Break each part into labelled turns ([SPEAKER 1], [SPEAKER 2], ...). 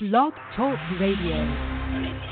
[SPEAKER 1] Blog Talk Radio.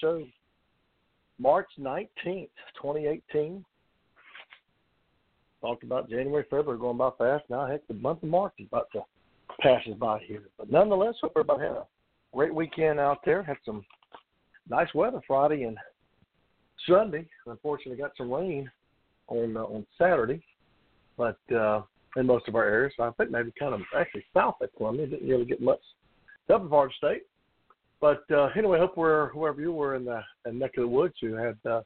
[SPEAKER 2] Show, March 19th, 2018. Talked about January, February going by fast. Now, heck, the month of March is about to pass us by here. But nonetheless, hope everybody had a great weekend out there. Had some nice weather Friday and Sunday. Unfortunately, got some rain on uh, on Saturday, but uh, in most of our areas, I think maybe kind of actually south of Columbia didn't really get much. Upper part of the state, but uh, anyway, hope we're whoever you were in the in neck of the woods, you had uh,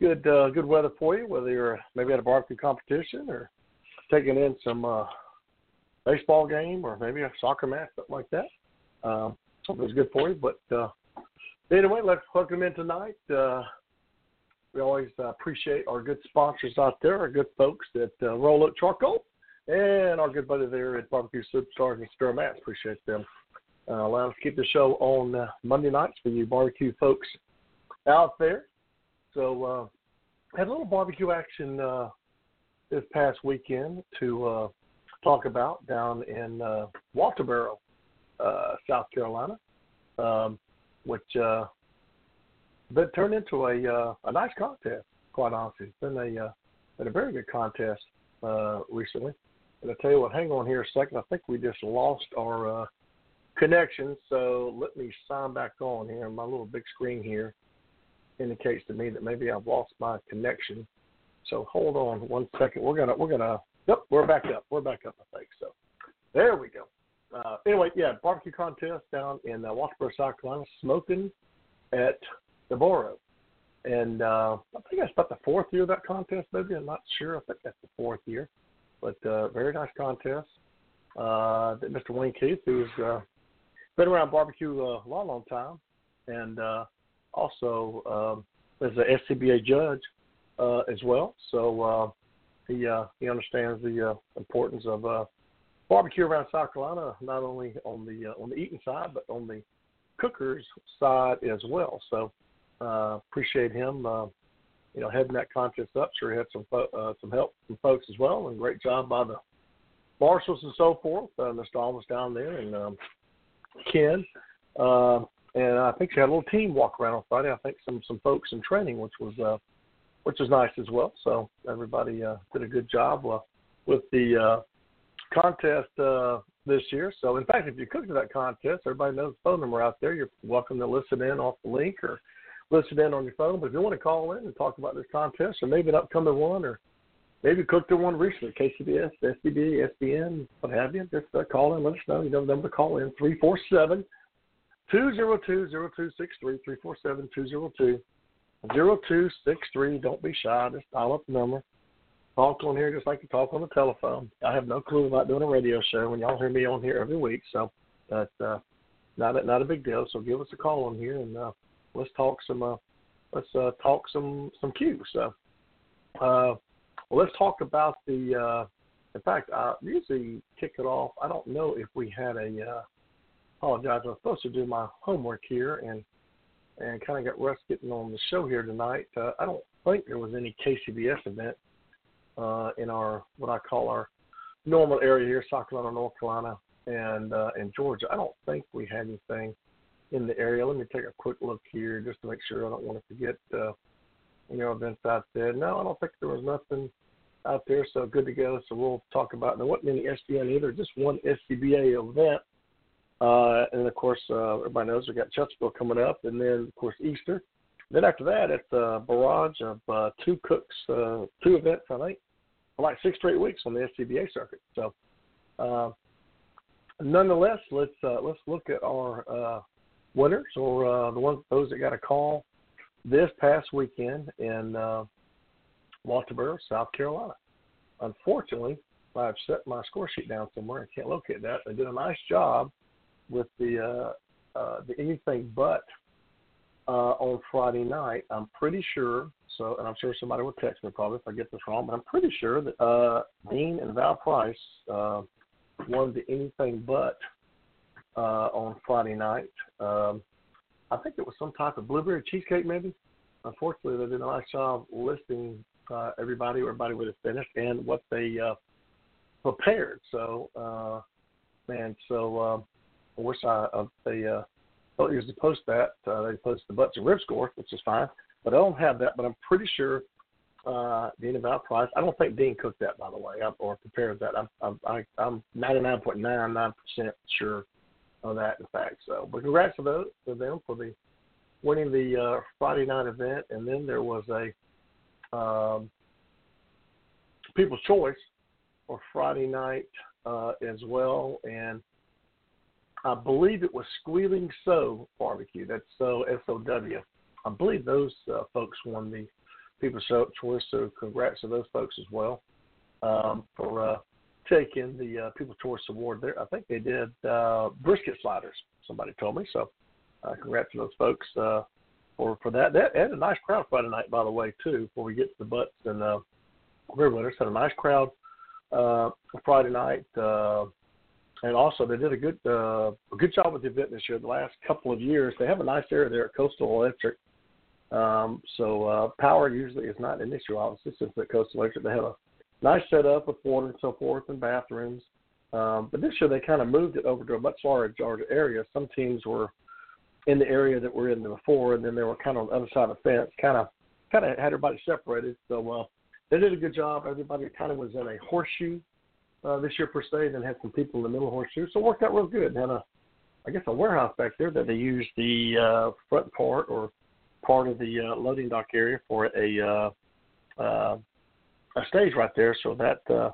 [SPEAKER 2] good uh, good weather for you. Whether you're maybe at a barbecue competition or taking in some uh, baseball game or maybe a soccer match, something like that. Um, hope it was good for you. But uh, anyway, let's them in tonight. Uh, we always uh, appreciate our good sponsors out there, our good folks at uh, Royal Oak Charcoal, and our good buddy there at Barbecue Superstars and Stir Mats. Appreciate them uh, allow us to keep the show on uh, Monday nights for you barbecue folks out there. So, uh, had a little barbecue action uh, this past weekend to uh, talk about down in uh, Walterboro, uh, South Carolina, um, which uh, but turned into a uh, a nice contest. Quite honestly, it's been a uh, been a very good contest uh, recently. And I tell you what, hang on here a second. I think we just lost our uh, connection. So let me sign back on here. My little big screen here indicates to me that maybe I've lost my connection. So hold on one second. We're gonna we're gonna yep we're back up. We're back up. I think so. There we go. Uh, anyway, yeah, barbecue contest down in uh, Walterboro, South Carolina, smoking at the Boro. And uh, I think that's about the fourth year of that contest, maybe. I'm not sure. I think that's the fourth year. But uh, very nice contest. Uh, that Mr. Wayne Keith, who's uh, been around barbecue a long, long time, and uh, also um, as a SCBA judge uh, as well. So uh, he uh, he understands the uh, importance of uh, barbecue around South Carolina, not only on the uh, on the eating side, but on the cookers side as well. So uh, appreciate him. Uh, you know, heading that contest up. Sure, had some fo- uh, some help from folks as well, and great job by the marshals and so forth. Uh, Mr. Almas down there, and um, Ken. Uh, and I think she had a little team walk around on Friday. I think some some folks in training, which was uh, which was nice as well. So everybody uh, did a good job uh, with the uh, contest uh, this year. So in fact, if you cooked to that contest, everybody knows the phone number out there. You're welcome to listen in off the link or listen in on your phone. But if you want to call in and talk about this contest or maybe an upcoming one or maybe cooked in one recently, KCBS, SBD, SBN, what have you, just uh, call in, let us know. You know the number to call in, 347 202 0263, 347 202 0263. Don't be shy, just dial up the number. Talk on here just like you talk on the telephone. I have no clue about doing a radio show when y'all hear me on here every week, so that's uh, not a, not a big deal. So give us a call on here and uh, let's talk some uh, let's uh, talk some some cues. So uh, well, let's talk about the. Uh, in fact, I usually kick it off. I don't know if we had a. Uh, apologize. I'm supposed to do my homework here and and kind of got Russ getting on the show here tonight. Uh, I don't think there was any KCBS event uh, in our what I call our normal area here, South Carolina, North Carolina, and uh, in Georgia. I don't think we had anything in the area. Let me take a quick look here just to make sure I don't want to forget uh, you know events out there. No, I don't think there was nothing out there, so good to go. So we'll talk about there wasn't any SBN either, just one SCBA event. Uh, and of course, uh, everybody knows we got Chesterfield coming up, and then of course Easter. Then after that, it's a barrage of uh, two cooks, uh, two events, I think, for like six straight weeks on the SCBA circuit. So, uh, nonetheless, let's uh, let's look at our uh, winners or uh, the ones those that got a call this past weekend in uh, Walterboro, South Carolina. Unfortunately, I've set my score sheet down somewhere. I can't locate that. They did a nice job with the uh, uh, the anything but uh, on Friday night. I'm pretty sure. So, and I'm sure somebody will text me probably if I get this wrong, but I'm pretty sure that uh, Dean and Val Price uh, won the anything but uh, on Friday night. Um, I think it was some type of blueberry cheesecake, maybe. Unfortunately, they did a nice job listing uh, everybody, everybody would have finished, and what they uh, prepared. So, uh, man, so uh, I wish I uh, they uh, don't usually post that. Uh, they post the butts and rib score, which is fine, but I don't have that. But I'm pretty sure uh, Dean about price. I don't think Dean cooked that, by the way, or prepared that. I'm I'm I, I'm 99.99 percent sure that, in fact. So, but congrats to those to them for the winning the uh, Friday night event, and then there was a um, People's Choice for Friday night uh, as well, and I believe it was Squealing Sow Barbecue. That's so S O W. I believe those uh, folks won the People's Choice, so congrats to those folks as well um, for taking the uh, People's Choice Award there. I think they did uh, brisket sliders. Somebody told me so. Uh, congrats to those folks. Uh, for for that. That had a nice crowd Friday night, by the way, too. Before we get to the butts and uh, river winners, had a nice crowd uh, Friday night, uh, and also they did a good uh, a good job with the event this year. The last couple of years, they have a nice area there at Coastal Electric. Um, so uh, power usually is not an issue. Obviously, since at Coastal Electric they have a nice setup with water and so forth and bathrooms. Um, but this year they kind of moved it over to a much larger area. Some teams were in the area that we're in before, and then they were kind of on the other side of the fence, kind of kind of had everybody separated. So uh, they did a good job. Everybody kind of was in a horseshoe uh, this year per se, and then had some people in the middle horseshoe. So it worked out real good. They had a, I guess, a warehouse back there that they used the uh, front part or part of the uh, loading dock area for a uh, uh, a stage right there. So that uh,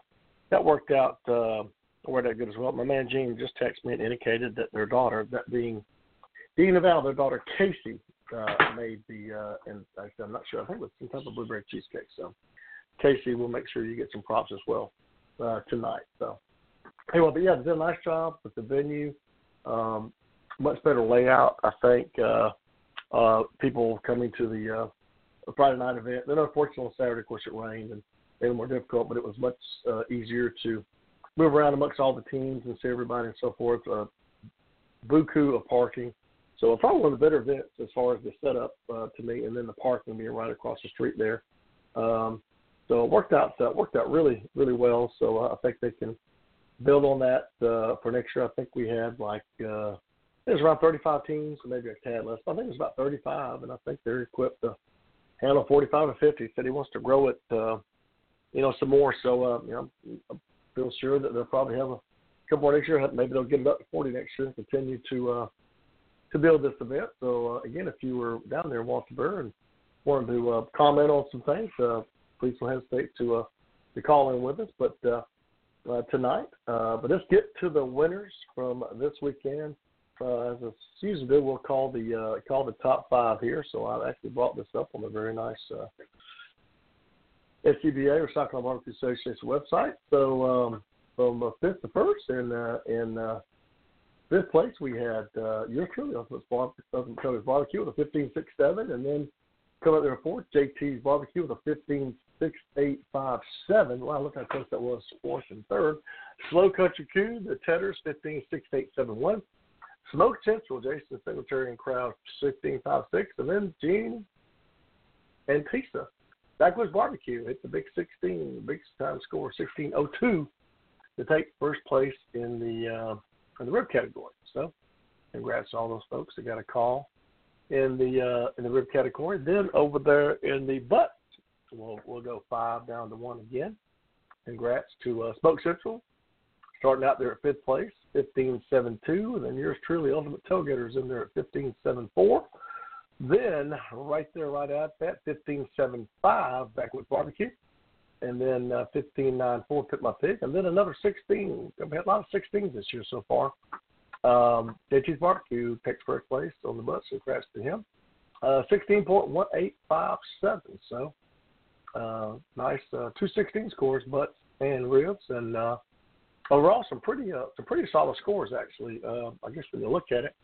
[SPEAKER 2] that worked out. Uh, worked out good as well. My man Gene just texted me and indicated that their daughter, that being Dean of Al, their daughter Casey, uh, made the, uh, and actually I'm not sure, I think it was some type of blueberry cheesecake. So, Casey, we'll make sure you get some props as well uh, tonight. So, anyway, but yeah, they did a nice job with the venue. Um, much better layout, I think. Uh, uh, people coming to the uh, Friday night event. Then, unfortunately, on Saturday, of course, it rained and made it more difficult, but it was much uh, easier to move around amongst all the teams and see everybody and so forth. Uh, buku of parking so it's probably one of the better events as far as the setup uh, to me, and then the parking being right across the street there. Um, so it worked out uh, worked out really really well. So uh, I think they can build on that uh, for next year. I think we had like uh, it was around 35 teams, or maybe a tad less. I think it was about 35, and I think they're equipped to handle 45 or 50. He said he wants to grow it, uh, you know, some more. So uh, you know, I feel sure that they'll probably have a couple more next year. Maybe they'll get it up to 40 next year and continue to uh, to build this event. So uh, again, if you were down there in Walterboro and wanted to uh, comment on some things, uh, please don't hesitate to uh, to call in with us. But uh, uh, tonight, uh, but let's get to the winners from this weekend. Uh, as a usually do, we'll call the uh, call the top five here. So I've actually brought this up on a very nice uh, SCBA or Carolina Barbecue Association website. So um, from uh, fifth to first, and uh, in uh, fifth place, we had uh, your truly Ultimate Barbecue, with a 15.67, and then coming up there fourth, JT's Barbecue with a 15.6857. Wow, look how close that was, fourth and third. Slow Country Coup, the Tedders, 15.6871. Smoke Central, Jason Singletary and crowd 16.56, and then Gene and Pisa. Backwoods Barbecue hit the big 16, the big time score 16.02 to take first place in the uh, in the rib category. So, congrats to all those folks that got a call in the uh, in the rib category. Then over there in the butt, we'll we'll go five down to one again. Congrats to uh, Smoke Central, starting out there at fifth place, 15.72, and then yours truly, Ultimate Tailgaters, in there at 15.74. Then right there, right at that, 15.75 Backwoods Barbecue, and then uh, 15.94 Pick My Pig, and then another 16. We've had a lot of 16s this year so far. Um, JT's Barbecue takes first place on the bus, congrats to him. Uh, 16.1857, so uh, nice uh, two 16 scores, butts and ribs, and uh, overall some pretty uh, some pretty solid scores actually. Uh, I guess when you look at it,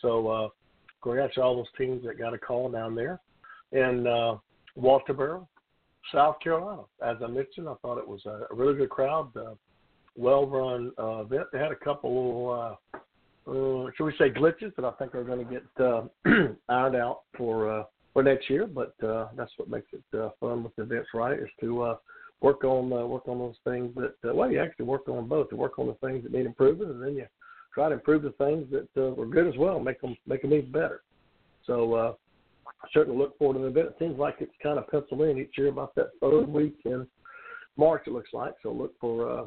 [SPEAKER 2] so uh, congrats to all those teams that got a call down there, and uh, Walterboro, South Carolina. As I mentioned, I thought it was a, really good crowd, uh, well run uh, event. They had a couple little. Uh, uh, should we say glitches that I think are going to get uh, ironed out for uh, for next year. But uh, that's what makes it uh, fun with the events, right? Is to uh, work on uh, work on those things that uh, well, you actually work on both. You work on the things that need improvement, and then you try to improve the things that uh, were good as well, make them make them even better. So uh, I certainly look forward to the event. It seems like it's kind of penciled in each year about that third week in March. It looks like so. Look for uh,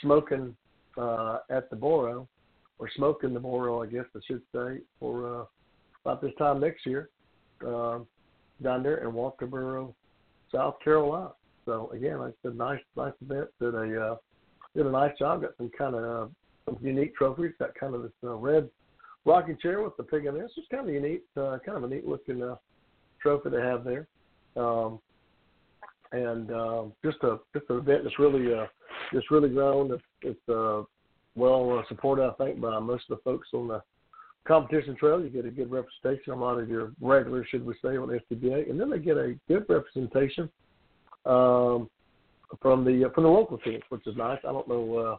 [SPEAKER 2] smoking uh, at the Boro or smoking the Boro, I guess I should say, for uh, about this time next year uh, down there in Walterboro, South Carolina. So again, like I said, nice, nice event. Did a uh, did a nice job. Got some kind of uh, unique trophies. Got kind of this uh, red rocking chair with the pig in there. It's just kind of unique, uh, kind of a neat looking uh, trophy they have there. Um, and uh, just a just an event that's really uh, just really grown. It's, it's uh, well uh, supported, I think, by most of the folks on the competition trail. You get a good representation. A lot of your regulars, should we say, on SCBA, and then they get a good representation um, from the from the local teams, which is nice. I don't know uh,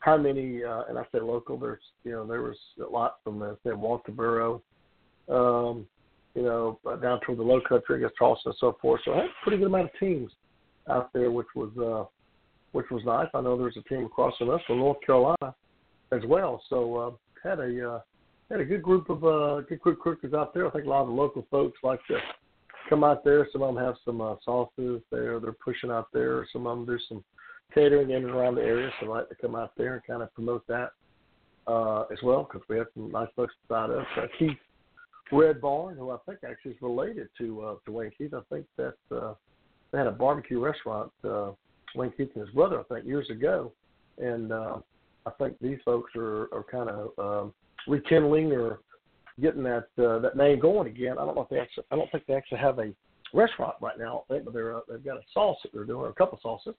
[SPEAKER 2] how many, uh, and I say local. There's you know there was a lot from uh, say Walterboro, um, you know down toward the Low Country, I guess Charleston and so forth. So I had a pretty good amount of teams out there, which was uh, which was nice. I know there's a team across from us from North Carolina as well. So uh, had a uh, had a good group of uh, good quick cookers out there. I think a lot of the local folks like to come out there. Some of them have some uh, sauces there they're pushing out there. Some of them do some catering in and around the area, so I like to come out there and kind of promote that uh, as well because we have some nice folks beside us. Uh, Keith Red Barn, who I think actually is related to uh, to Wayne Keith. I think that uh, they had a barbecue restaurant. Uh, Wayne Keith and his brother, I think, years ago, and uh, I think these folks are are kind of um, rekindling or getting that uh, that name going again. I don't know if they actually. I don't think they actually have a restaurant right now. I think, but they're uh, they've got a sauce that they're doing, a couple sauces.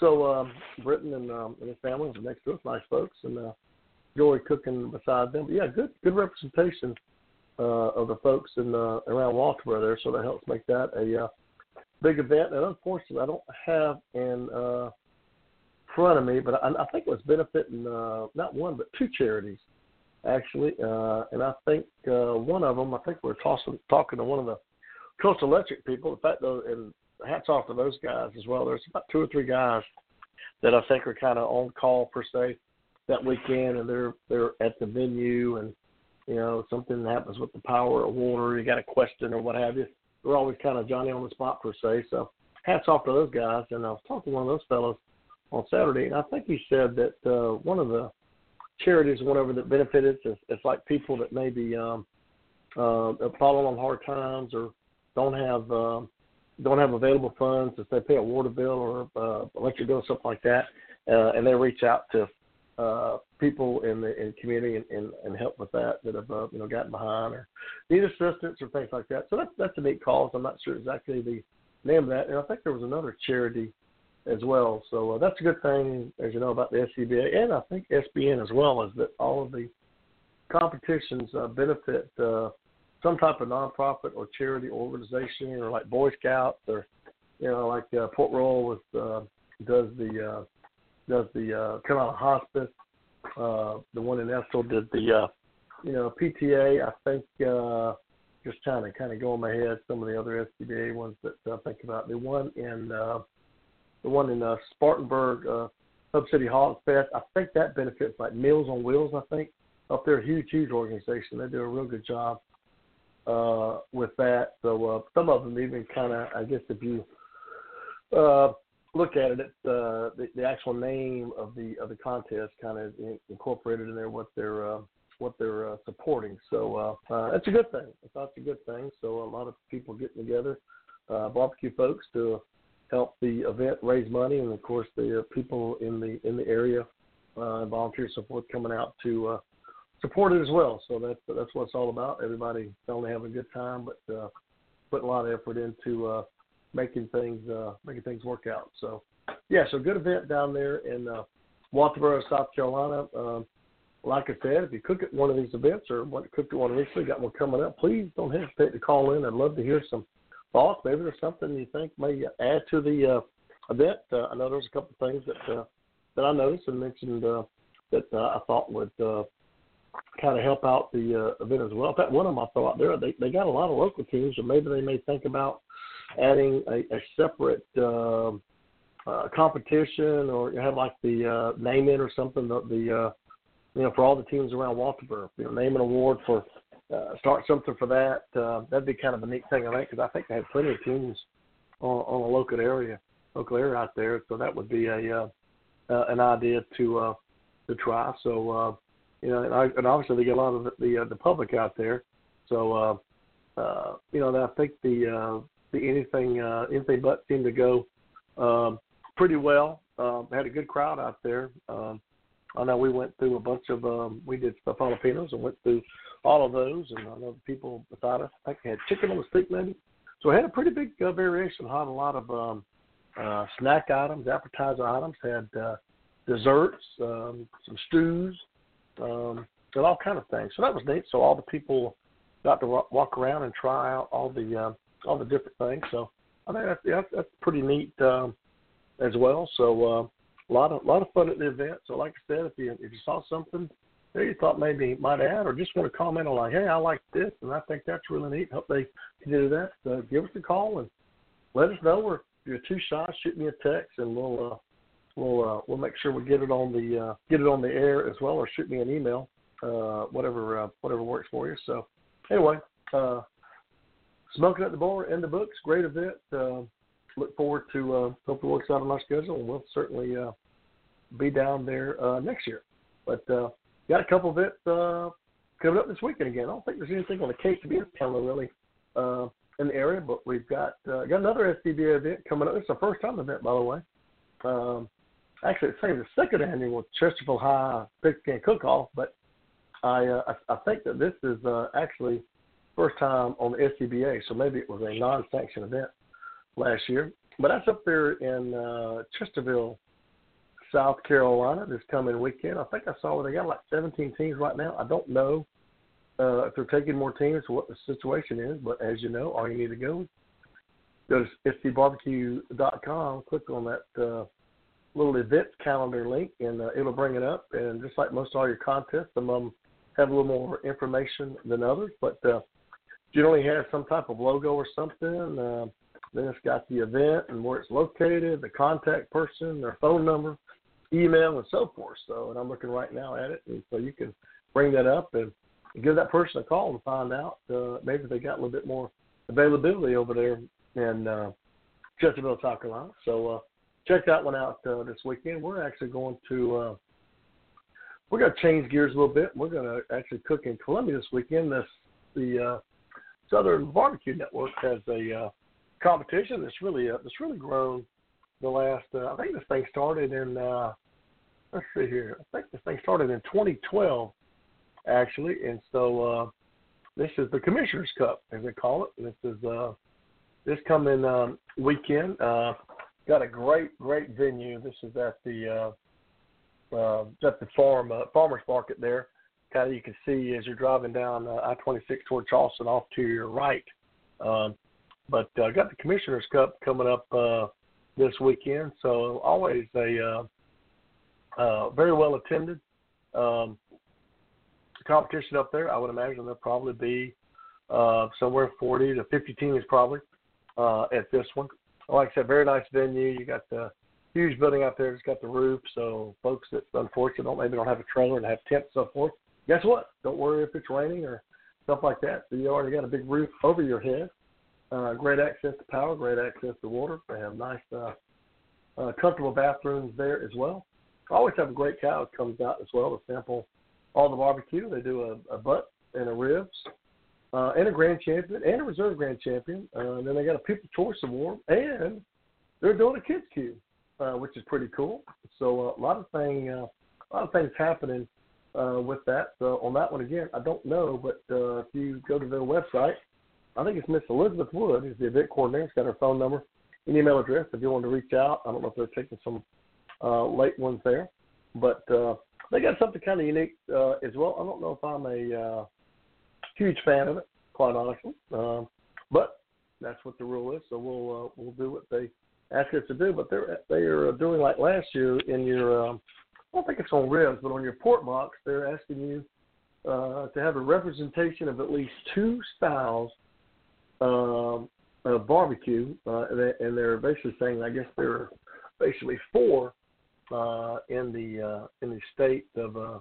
[SPEAKER 2] So um, Britton and, um, and his family are next to us, nice folks, and uh, Joey cooking beside them. But yeah, good good representation uh, of the folks in uh, around Walterboro there. So that helps make that a uh, big event. And unfortunately, I don't have in uh, front of me, but I, I think it was benefiting uh, not one but two charities actually, uh, and I think uh, one of them. I think we are tossing, talking to one of the Coast Electric people. In fact, though, and hats off to those guys as well. There's about two or three guys that I think are kind of on call per se that weekend, and they're they're at the venue, and you know something happens with the power or water, you got a question or what have you. They're always kind of Johnny on the spot per se. So hats off to those guys. And I was talking to one of those fellows on Saturday, and I think he said that uh, one of the charities whatever that benefits it's, it's like people that maybe um, uh, falling on hard times or don't have uh, don't have available funds if they pay a water bill or uh, electric bill something like that, uh, and they reach out to uh, people in the in community and, and, and help with that that have uh, you know gotten behind or need assistance or things like that. So that's that's a neat cause. I'm not sure exactly the name of that, and I think there was another charity as well. So uh, that's a good thing, as you know, about the SCBA and I think SBN as well, is that all of the competitions uh, benefit uh, some type of nonprofit or charity organization, or like Boy Scouts, or you know, like uh, Port Royal with uh, does the uh, does the uh, Carolina Hospice. Uh, the one in Estill did the uh, you know, PTA. I think uh, just trying to kind of go in my head some of the other SCBA ones that I think about. The one in uh, the one in uh, Spartanburg, uh, Hub City Hog Fest. I think that benefits like Meals on Wheels. I think up there, huge, huge organization. They do a real good job uh, with that. So uh, some of them even kind of, I guess, if you uh, look at it, uh, the, the actual name of the of the contest kind of incorporated in there what they're uh, what they're uh, supporting. So uh, uh, that's a good thing. I thought it's a good thing. So a lot of people getting together, uh, barbecue folks to help the event raise money, and of course the uh, people in the in the area, uh, volunteer support coming out to uh, support it as well. So that's that's what it's all about. Everybody only having a good time, but uh, putting a lot of effort into uh, making things uh, making things work out. So yeah, so good event down there in uh, Walterboro, South Carolina. Um, like I said, if you cook at one of these events or want to cook at one recently, got one coming up, please don't hesitate to call in. I'd love to hear some thoughts. Maybe there's something you think may add to the uh, event. Uh, I know there's a couple of things that uh, that I noticed and mentioned uh, that uh, I thought would uh, kind of help out the uh, event as well. In fact, one of them I thought there they they got a lot of local teams, or maybe they may think about adding a, a separate. Uh, uh, competition or have like the uh, name in or something the, the uh, you know, for all the teams around Walterboro. You know, name an award for uh, start something for that. Uh, that'd be kind of a neat thing, I think, because I think they have plenty of teams on, on a local area, local area out there. So that would be a uh, uh, an idea to uh, to try. So uh, you know, and, I, and obviously they get a lot of the the, uh, the public out there. So uh, uh, you know, I think the uh, the anything uh, anything but seemed to go um, pretty well. Um, had a good crowd out there. Um, I know we went through a bunch of um, we did the Filipinos and went through all of those, and I know the people beside us. I think had chicken on the stick maybe. So we had a pretty big uh, variation. Had a lot of um, uh, snack items, appetizer items. Had uh, desserts, um, some stews, um, and all kind of things. So that was neat. So all the people got to walk around and try out all the uh, all the different things. So I think that's, that's, that's pretty neat um, as well. So uh, a lot of a lot of fun at the event. So like I said, if you if you saw something there you thought maybe might add, or just want to comment on like, hey, I like this, and I think that's really neat. Hope they can do that. So give us a call and let us know. Or if you're too shy, shoot me a text, and we'll uh, we'll uh, we'll make sure we get it on the uh, get it on the air as well, or shoot me an email, uh, whatever uh, whatever works for you. So anyway, uh, smoking at the bar in the books, great event. Uh, look forward to uh, hope it works out on our schedule, and we'll certainly uh, be down there uh, next year. But uh, got a couple of it uh, coming up this weekend again. I don't think there's anything on the KCB calendar really uh, in the area, but we've got uh, got another SCBA event coming up. It's the first time event, by the way. Um, actually, it's the second annual Chesterfield High Pigskin Cook-Off, but I, uh, I I think that this is uh, actually first time on the SCBA, so maybe it was a non-sanctioned event last year. But that's up there in uh, Chesterfield, South Carolina this coming weekend. I think I saw where they got like 17 teams right now. I don't know uh, if they're taking more teams, what the situation is, but as you know, all you need to go go to scbarbecue.com, click on that uh, little events calendar link, and uh, it'll bring it up. And just like most all your contests, some of them have a little more information than others, but uh, generally has some type of logo or something. Uh, then it's got the event and where it's located, the contact person, their phone number, email, and so forth. So, and I'm looking right now at it, and so you can bring that up and give that person a call and find out uh, maybe they got a little bit more availability over there in uh, Chesterfield, South Carolina. So uh, check that one out uh, this weekend. We're actually going to uh, we're going to change gears a little bit. We're going to actually cook in Columbia this weekend. This the uh, Southern Barbecue Network has a uh, competition that's really uh, that's really grown the last. Uh, I think this thing started in. Uh, let's see here. I think this thing started in 2012, actually, and so uh, this is the Commissioner's Cup, as they call it. This is uh, this coming um, weekend. Uh, got a great, great venue. This is at the uh, uh, at the farm uh, farmers market there. Kind of you can see as you're driving down uh, I-26 toward Charleston, off to your right. Um, but uh, got the Commissioner's Cup coming up uh, this weekend. So always a uh, uh, very well attended um, competition up there. I would imagine there'll probably be uh, somewhere 40 to 50 teams probably uh, at this one. Like I said, very nice venue. You got the huge building out there. It's got the roof, so folks that unfortunately don't maybe don't have a trailer and have tents and so forth. Guess what? Don't worry if it's raining or stuff like that. So you already got a big roof over your head. Uh, great access to power, great access to water. They have nice, uh, uh, comfortable bathrooms there as well. Always have a great cow that comes out as well to sample all the barbecue. They do a, a butt and a ribs, uh, and a grand champion and a reserve grand champion. Uh, and then they got a People's Choice Award, and they're doing a kids cube, uh, which is pretty cool. So uh, a lot of thing, uh, a lot of things happening uh, with that. So on that one again, I don't know, but uh, if you go to their website, I think it's Miss Elizabeth Wood is the event coordinator. She's got her phone number and email address if you want to reach out. I don't know if they're taking some uh, late ones there, but uh, they got something kind of unique uh, as well. I don't know if I'm a uh, huge fan of it, quite honestly, um, but that's what the rule is. So we'll uh, we'll do what they ask us to do. But they're they are doing like last year in your um, I don't think it's on ribs, but on your pork box, they're asking you uh, to have a representation of at least two styles um, of barbecue, uh, and they're basically saying, I guess there are basically four uh, in the uh, in the state of uh,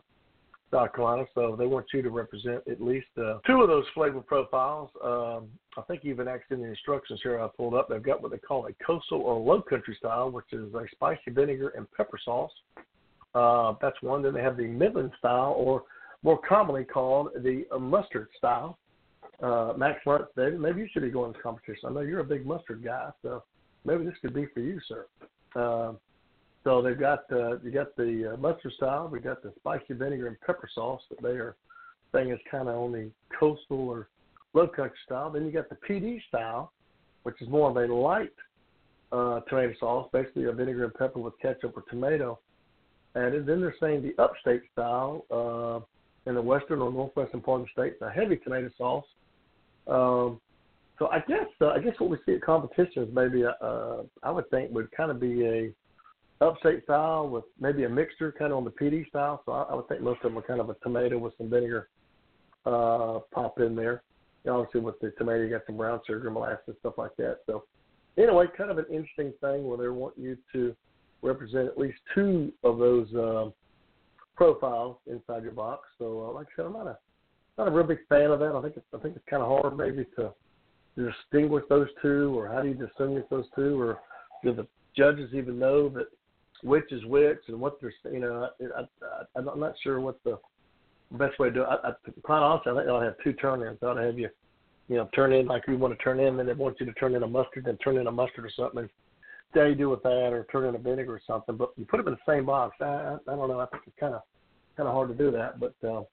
[SPEAKER 2] South Carolina. So they want you to represent at least uh, two of those flavor profiles. Um, I think even actually in the instructions here I pulled up, they've got what they call a coastal or low country style, which is a spicy vinegar and pepper sauce. Uh, that's one. Then they have the Midland style, or more commonly called the mustard style. Uh, Max Luntz, maybe you should be going to the competition. I know you're a big mustard guy, so maybe this could be for you, sir. Uh, so they've got uh, you got the uh, mustard style, we got the spicy vinegar and pepper sauce that they are saying is kind of on the coastal or low country style. Then you got the Pee Dee style, which is more of a light uh, tomato sauce, basically a vinegar and pepper with ketchup or tomato added. Then they're saying the upstate style uh, in the western or northwestern part of the state, a heavy tomato sauce. Um, so I guess uh, I guess what we see at competitions maybe uh, I would think would kind of be a upstate style with maybe a mixture kind of on the Pee Dee style. So I, I would think most of them are kind of a tomato with some vinegar uh, pop in there. And obviously with the tomato you got some brown sugar, molasses, stuff like that. So anyway, kind of an interesting thing where they want you to represent at least two of those um, profiles inside your box. So, uh, like I said, I'm not a not a real big fan of that. I think it's, I think it's kind of hard maybe to, distinguish those two, or how do you distinguish those two, or do the judges even know that which is which and what they're you know I, I, I'm not sure what the best way to do it. I, I, quite honestly, I think I'll have two turn-ins. I'll have you, you know, turn in like you want to turn in, and they want you to turn in a mustard, and turn in a mustard or something how you do with that, or turn in a vinegar or something. But you put them in the same box. I, I, I don't know. I think it's kind of kind of hard to do that. But uh,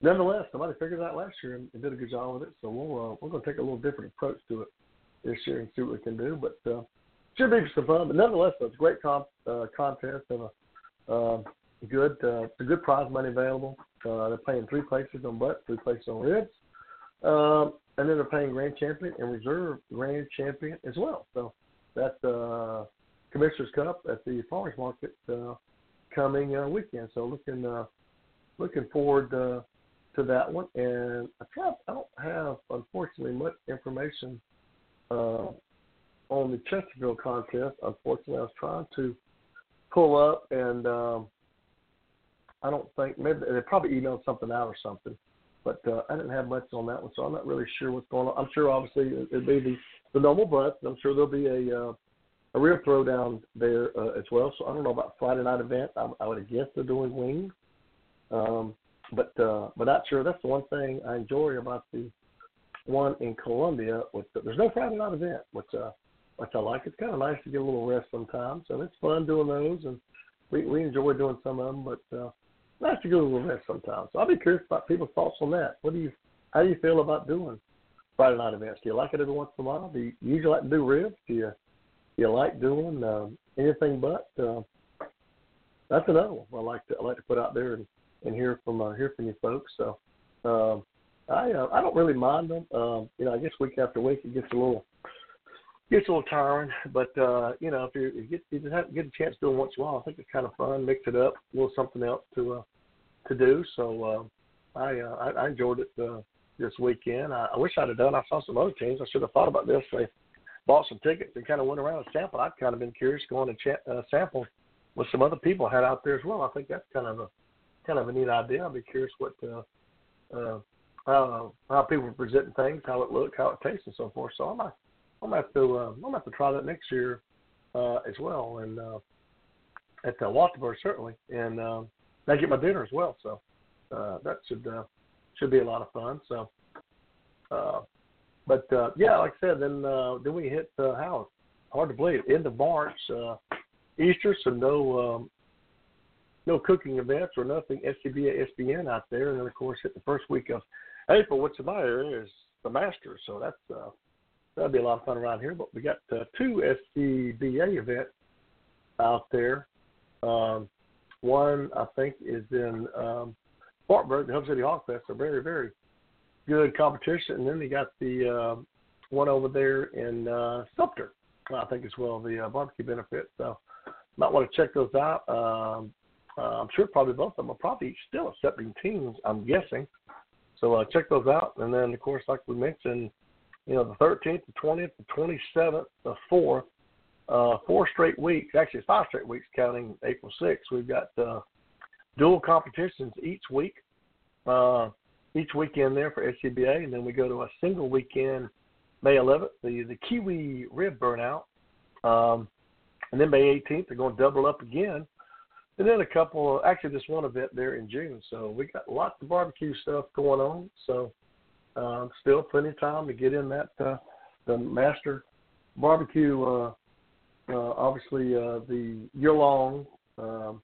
[SPEAKER 2] nonetheless, somebody figured out last year and, and did a good job with it. So we'll uh, we're going to take a little different approach to it this year and see what we can do. But uh, should be some fun. But nonetheless, it's a great comp, uh, contest and a uh, good uh, a good prize money available. Uh, they're playing three places on butt, three places on ribs. Um, and then they're playing grand champion and reserve grand champion as well. So that's uh, Commissioner's Cup at the Farmers Market uh, coming uh, weekend. So looking uh, looking forward uh, to that one. And I I don't have unfortunately much information uh, on the Chesterfield contest. Unfortunately, I was trying to pull up and um, I don't think maybe they probably emailed something out or something. But uh, I didn't have much on that one, so I'm not really sure what's going on. I'm sure obviously it'd be the the normal butts. I'm sure there'll be a uh, a real throwdown there uh, as well. So I don't know about Friday night event. I, I would guess they're doing wings, um, but uh, but not sure. That's the one thing I enjoy about the one in Columbia. With the, there's no Friday night event, which uh, which I like. It's kind of nice to get a little rest sometimes, so it's fun doing those, and we we enjoy doing some of them. But uh, nice to get a little rest sometimes. So I'll be curious about people's thoughts on that. What do you how do you feel about doing Friday night events. Do you like it every once in a while? Do you usually like to do ribs? Do you do you like doing uh, anything but? Uh, that's another one I like to I like to put out there and, and hear from uh, hear from you folks. So um, I uh, I don't really mind them. Um, you know, I guess week after week it gets a little gets a little tiring, but uh, you know if you, get you just have, get a chance to do them once in a while, I think it's kind of fun. Mix it up, a little something else to uh, to do. So uh, I uh, I, I enjoyed it uh, this weekend. I, I wish I'd have done. I saw some other teams. I should have thought about this. They bought some tickets and kind of went around and sampled. I've kind of been curious going to ch- uh, sample what some other people had out there as well. I think that's kind of a kind of a neat idea. I'd be curious what uh, uh, how how people are presenting things, how it looks, how it tastes, and so forth. So I might I'm gonna have to uh, I'm gonna have to try that next year uh, as well, and uh, at the Walterboro certainly, and uh, I get my dinner as well. So uh, that should uh, should be a lot of fun. So, uh, but uh, yeah, like I said, then uh, then we hit uh, how hard to believe end of March, uh, Easter, so no um, no cooking events or nothing SCBA SBN out there, and then of course hit the first week of April, which in my area is the Masters. So that's uh, that'll be a lot of fun around here. But we got uh, two SCBA events out there. Um, one I think is in um, Spartanburg, the Hub City Hog Fest. A very very good competition, and then they got the uh, one over there in uh, Sumter. I think as well the uh, barbecue benefit. So might want to check those out. Um, uh, I'm sure probably both of them are probably still accepting teams. I'm guessing. So uh, check those out, and then of course, like we mentioned, you know, the 13th, the 20th, the 27th, the 4th, uh, four straight weeks, actually five straight weeks counting April 6th. We've got uh, dual competitions each week, uh, each weekend there for SCBA, and then we go to a single weekend May 11th, the, the Kiwi Rib Burnout. Um, and then May 18th, they're going to double up again. And then a couple, actually, this one event there in June. So we got lots of barbecue stuff going on. So uh, still plenty of time to get in that uh, the master barbecue. Uh, uh, obviously, uh, the year-long um,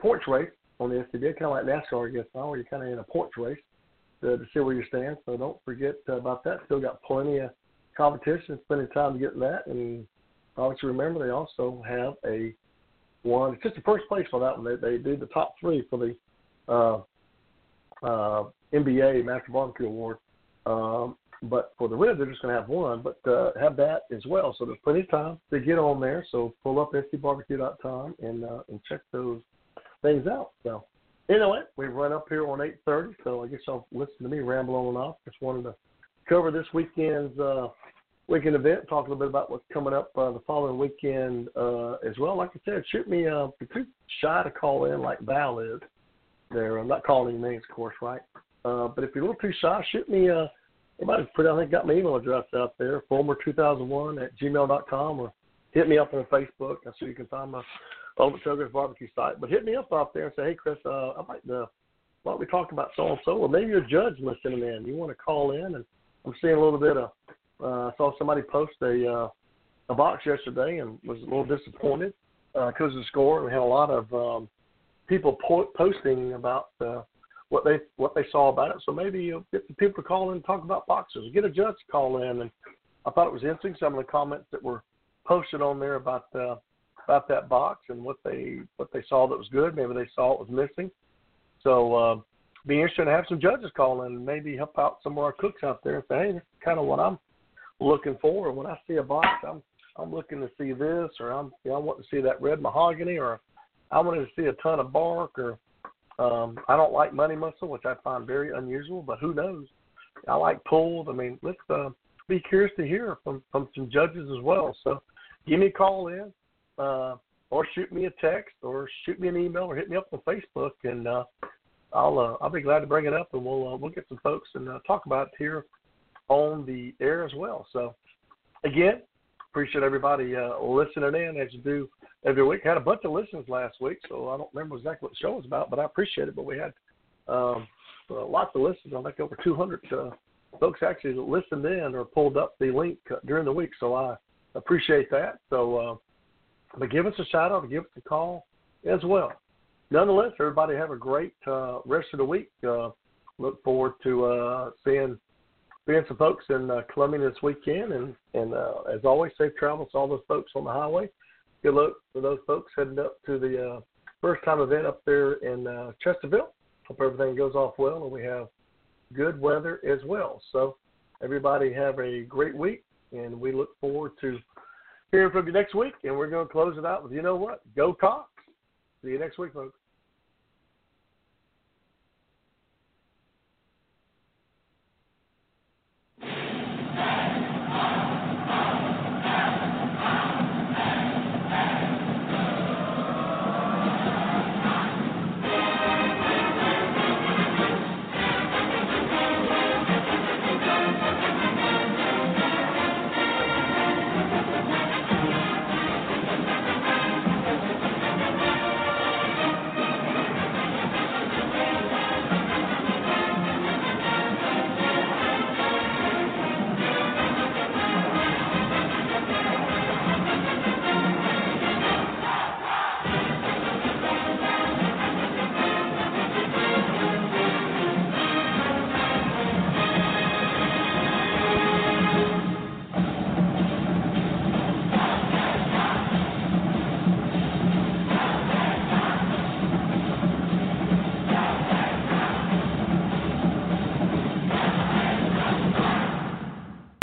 [SPEAKER 2] points race on the SCBA, kind of like NASCAR, I guess now, where you're kind of in a points race to, to see where you stand. So don't forget uh, about that. Still got plenty of competition, plenty of time to get in that. And obviously, remember they also have a one. It's just the first place for that one. They they do the top three for the uh, uh, NBA Master Barbecue Award. Um, but for the rib, they're just going to have one, but uh, have that as well. So there's plenty of time to get on there. So pull up scbarbecue.com and uh, and check those things out. So anyway, we've run up here on 8:30, so I guess I'll listen to me ramble on off. Just wanted to cover this weekend's uh, weekend event, talk a little bit about what's coming up uh, the following weekend uh, as well. Like I said, shoot me. Uh, you're shy to call in like Val is, there. I'm not calling names, of course, right? Uh, but if you're a little too shy, shoot me. Uh, Everybody's pretty, I think, got my email address out there, fulmer2001 at gmail.com, or hit me up on Facebook. That's where you can find my Ultimate Tailgate Barbecue site. But hit me up out there and say, hey, Chris, uh, I'd like to, why don't we talk about so and so? Or maybe you're a judge listening in. You want to call in, and I'm seeing a little bit of, uh, I saw somebody post a, uh, a box yesterday and was a little disappointed because uh, of the score. We had a lot of um, people po- posting about uh, what they what they saw about it. So maybe you get the people to call in and talk about boxers. Get a judge to call in, and I thought it was interesting some of the comments that were posted on there about uh, about that box and what they what they saw that was good. Maybe they saw it was missing. So uh, be interesting to have some judges call in and maybe help out some of our cooks out there and say, hey, this is kind of what I'm looking for. When I see a box, I'm I'm looking to see this, or I'm you know, I want to see that red mahogany, or I wanted to see a ton of bark, or um, I don't like money muscle, which I find very unusual, but who knows? I like pulled. I mean, let's uh, be curious to hear from, from some judges as well. So give me a call in, uh, or shoot me a text, or shoot me an email, or hit me up on Facebook, and uh, I'll uh, I'll be glad to bring it up, and we'll uh, we'll get some folks and uh, talk about it here on the air as well. So again, appreciate everybody uh, listening in as you do every week. Had a bunch of listens last week, so I don't remember exactly what the show was about, but I appreciate it. But we had um, uh, lots of listens. I think over 200 uh, folks actually listened in or pulled up the link uh, during the week, so I appreciate that. So, uh, but give us a shout out, give us a call as well. Nonetheless, everybody have a great uh, rest of the week. Uh, look forward to uh, seeing seeing some folks in uh, Columbia this weekend, and and uh, as always, safe travels to all those folks on the highway good luck for those folks heading up to the uh, first time event up there in uh, Chesterfield. Hope everything goes off well and we have good weather as well. So everybody have a great week and we look forward to hearing from you next week. And we're going to close it out with you know what? Go Cox. See you next week, folks.